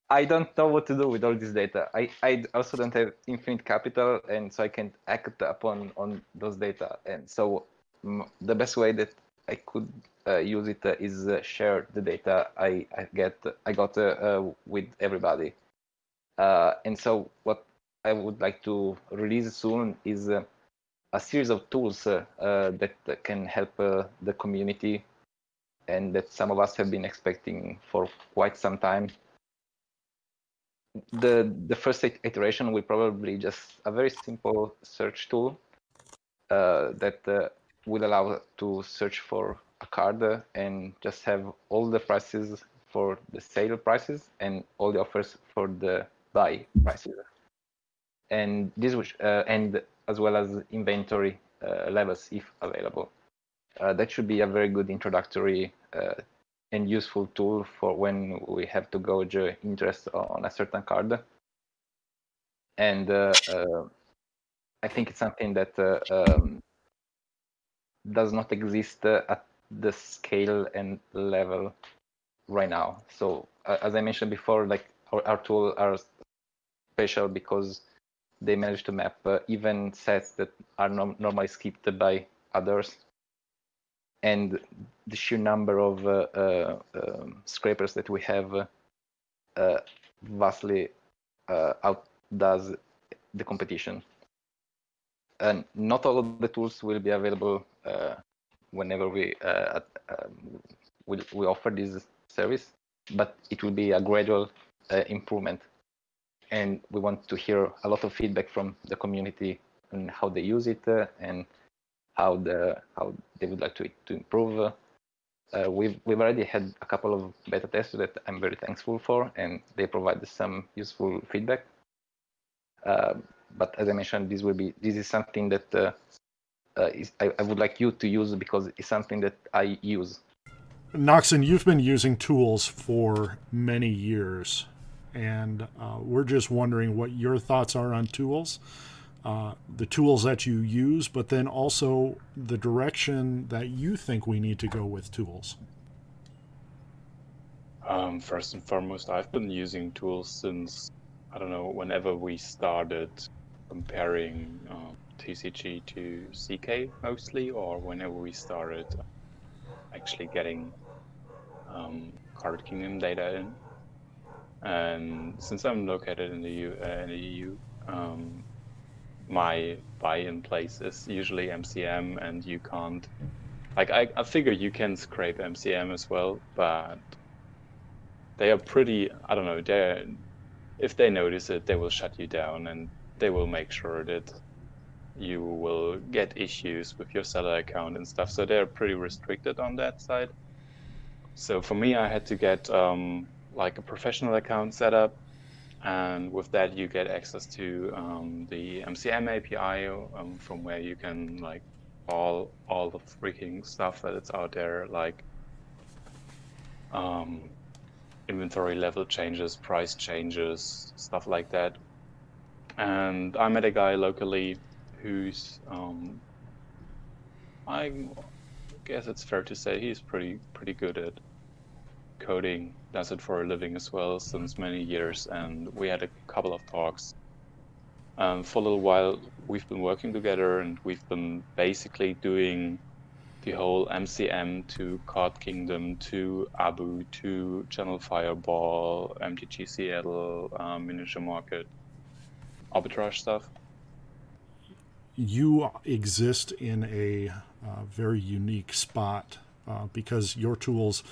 I don't know what to do with all this data. I, I also don't have infinite capital, and so I can't act upon on those data. And so the best way that I could uh, use it uh, is uh, share the data I, I get I got uh, uh, with everybody. Uh, and so what I would like to release soon is a series of tools that can help the community and that some of us have been expecting for quite some time. The, the first iteration will probably just a very simple search tool uh, that will allow to search for a card and just have all the prices for the sale prices and all the offers for the buy prices. And this was, uh, and as well as inventory uh, levels if available. Uh, that should be a very good introductory uh, and useful tool for when we have to gauge interest on a certain card. And uh, uh, I think it's something that um, does not exist at the scale and level right now. So as I mentioned before, like our, our tool are special because they manage to map uh, even sets that are no- normally skipped by others. And the sheer number of uh, uh, um, scrapers that we have uh, vastly uh, outdoes the competition. And not all of the tools will be available whenever we um, we, we offer this service, but it will be a gradual improvement and we want to hear a lot of feedback from the community on how they use it uh, and how the how they would like to to improve. Uh, we've we've already had a couple of beta tests that I'm very thankful for, and they provided some useful feedback. Uh, but as I mentioned, this will be this is something that uh, uh, is, I, I would like you to use because it's something that I use. Noxon, you've been using tools for many years, and uh, we're just wondering what your thoughts are on tools, uh, the tools that you use, but then also the direction that you think we need to go with tools. Um, first and foremost, I've been using tools since I don't know whenever we started comparing uh, TCG to CK mostly, or whenever we started actually getting um, Card Kingdom data in. And since I'm located in the EU, uh, in the EU um, my buy-in place is usually MCM, and you can't. Like I, I figure you can scrape MCM as well, but they are pretty. I don't know. They, if they notice it, they will shut you down, and they will make sure that you will get issues with your seller account and stuff. So they're pretty restricted on that side. So for me, I had to get um, like a professional account set up, and with that, you get access to um, the MCM API, um, from where you can like all all the freaking stuff that is out there, like um, inventory level changes, price changes, stuff like that. And I met a guy locally who's, um, I guess it's fair to say he's pretty pretty good at coding. Does it for a living as well since many years, and we had a couple of talks. Um, for a little while, we've been working together, and we've been basically doing the whole MCM to Card Kingdom to Abu to Channel Fireball, MTG Seattle, um, Miniature Market, arbitrage stuff. You exist in a uh, very unique spot uh, because your tools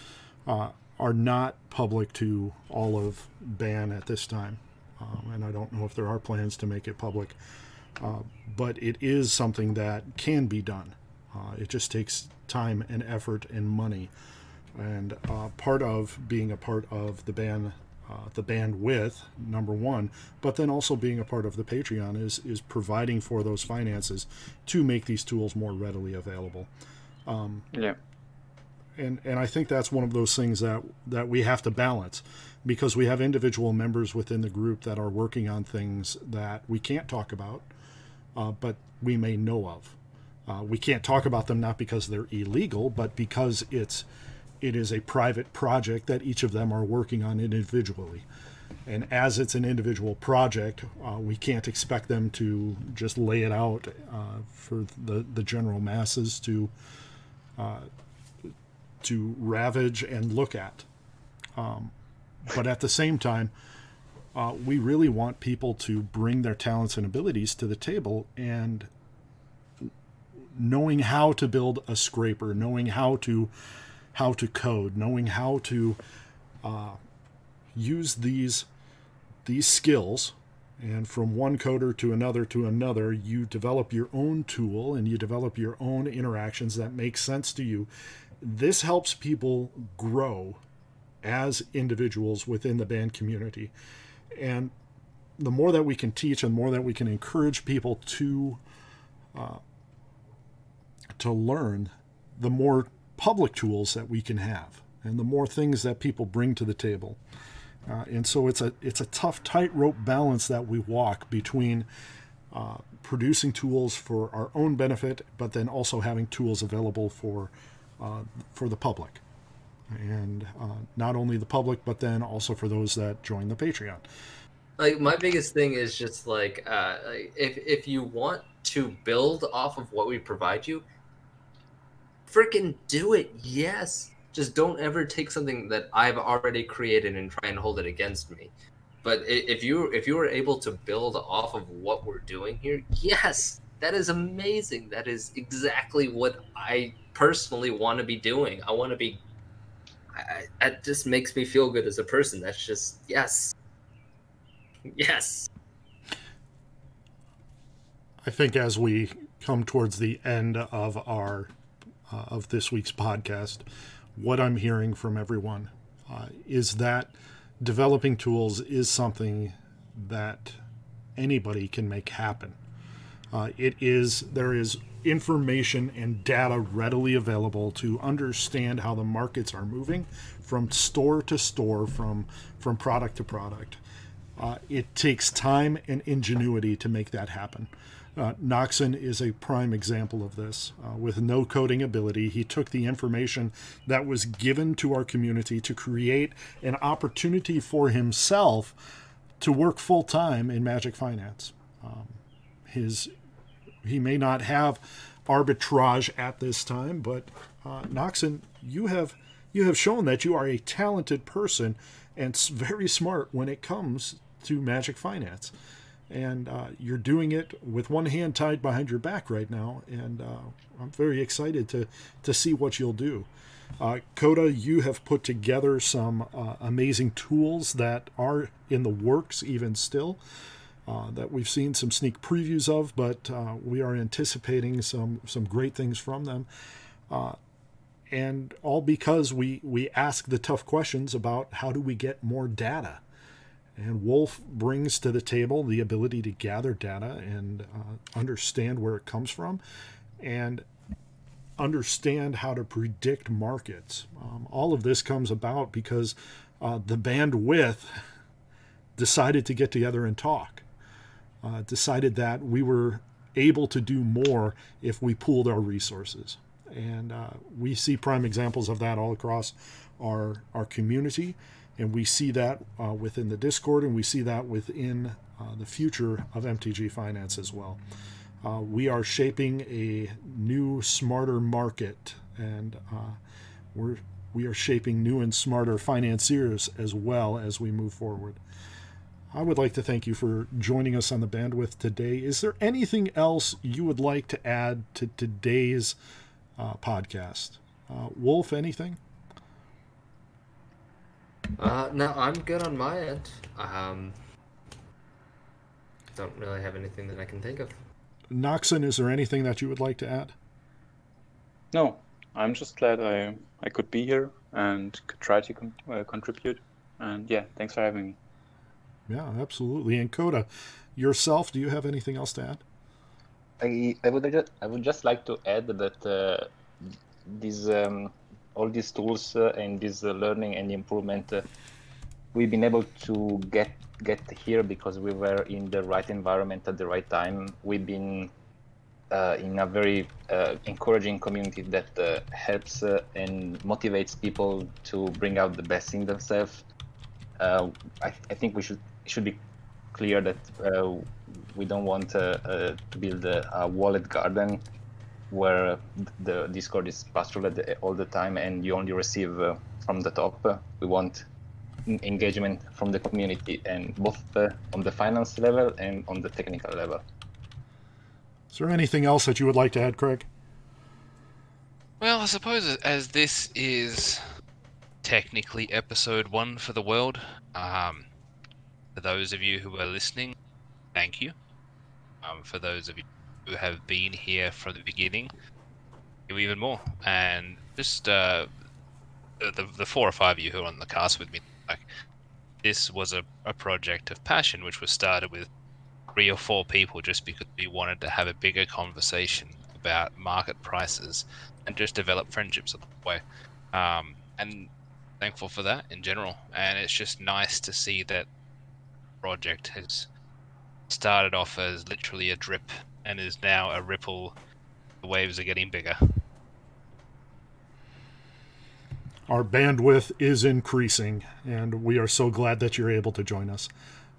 uh, are not public to all of BAN at this time. Um, and I don't know if there are plans to make it public. Uh, but it is something that can be done. Uh, it just takes time and effort and money. And uh, part of being a part of the band, uh, the BAN'd Width, number one, but then also being a part of the Patreon is is providing for those finances to make these tools more readily available. Um, Yeah. And and I think that's one of those things that that we have to balance because we have individual members within the group that are working on things that we can't talk about, uh, but we may know of. Uh, we can't talk about them not because they're illegal, but because it's it is a private project that each of them are working on individually. And as it's an individual project, uh, we can't expect them to just lay it out uh, for the, the general masses to to ravage and look at. Um, but at the same time, uh, we really want people to bring their talents and abilities to the table and knowing how to build a scraper, knowing how to how to code, knowing how to uh, use these these skills and from one coder to another to another you develop your own tool and you develop your own interactions that make sense to you this helps people grow as individuals within the band community. And the more that we can teach and more that we can encourage people to uh, to learn the more public tools that we can have and the more things that people bring to the table. Uh, and so it's a it's a tough tightrope balance that we walk between uh, producing tools for our own benefit, but then also having tools available for uh, for the public, and uh, not only the public, but then also for those that join the Patreon. like my biggest thing is just like uh if if you want to build off of what we provide you freaking do it. Yes. Just don't ever take something that i've already created and try and hold it against me. But if you if you were able to build off of what we're doing here yes. That is amazing. That is exactly what i personally want to be doing i want to be I, that just makes me feel good as a person that's just yes Yes. I think as we come towards the end of our uh, of this week's podcast, what I'm hearing from everyone uh, is that developing tools is something that anybody can make happen. Uh, it is there is information and data readily available to understand how the markets are moving from store to store, from from product to product. Uh, it takes time and ingenuity to make that happen. Uh, Noxon is a prime example of this. Uh, with no coding ability, he took the information that was given to our community to create an opportunity for himself to work full time in Magic Finance. Um, his he may not have arbitrage at this time, but uh, Noxon, you have you have shown that you are a talented person and very smart when it comes to Magic Finance. And uh, you're doing it with one hand tied behind your back right now, and uh, I'm very excited to to see what you'll do. Uh, Coda, you have put together some uh, amazing tools that are in the works even still. Uh, that we've seen some sneak previews of, but uh, we are anticipating some some great things from them. Uh, and all because we we ask the tough questions about how do we get more data. And Wolf brings to the table the ability to gather data and uh, understand where it comes from, and understand how to predict markets. Um, all of this comes about because uh, the BAN'd Width decided to get together and talk uh, decided that we were able to do more if we pooled our resources. And uh, we see prime examples of that all across our, our community. And we see that uh, within the Discord, and we see that within uh, the future of MTG Finance as well. Uh, we are shaping a new, smarter market, and uh, we're we are shaping new and smarter financiers as well as we move forward. I would like to thank you for joining us on the BAN'd Width today. Is there anything else you would like to add to today's uh, podcast? Uh, Wolf, anything? Uh, no, I'm good on my end. Um, don't really have anything that I can think of. Noxon, is there anything that you would like to add? No, I'm just glad I I could be here and could try to con- uh, contribute. And yeah, thanks for having me. Yeah, absolutely. And Coda, yourself, do you have anything else to add? I, I would just, I would just like to add that uh, these um, all these tools uh, and this uh, learning and improvement uh, we've been able to get get here because we were in the right environment at the right time. We've been uh, in a very uh, encouraging community that helps and motivates people to bring out the best in themselves. I, I think we should it should be clear that uh, we don't want uh, uh, to build a, a, walled garden where the Discord is pastoral all the time and you only receive uh, from the top. We want engagement from the community and both uh, on the finance level and on the technical level. Is there anything else that you would like to add, Craig? Well, I suppose as this is technically episode one for the world, um, for those of you who are listening, thank you. Um, for those of you who have been here from the beginning, you even more. And just uh, the, the four or five of you who are on the cast with me, like this was a, a project of passion, which was started with three or four people just because we wanted to have a bigger conversation about market prices and just develop friendships along the way. Um, and thankful for that in general. And it's just nice to see that project has started off as literally a drip and is now a ripple. The waves are getting bigger. Our bandwidth is increasing, and we are so glad that you're able to join us.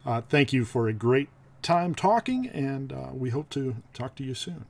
Uh, thank you for a great time talking, and uh, we hope to talk to you soon.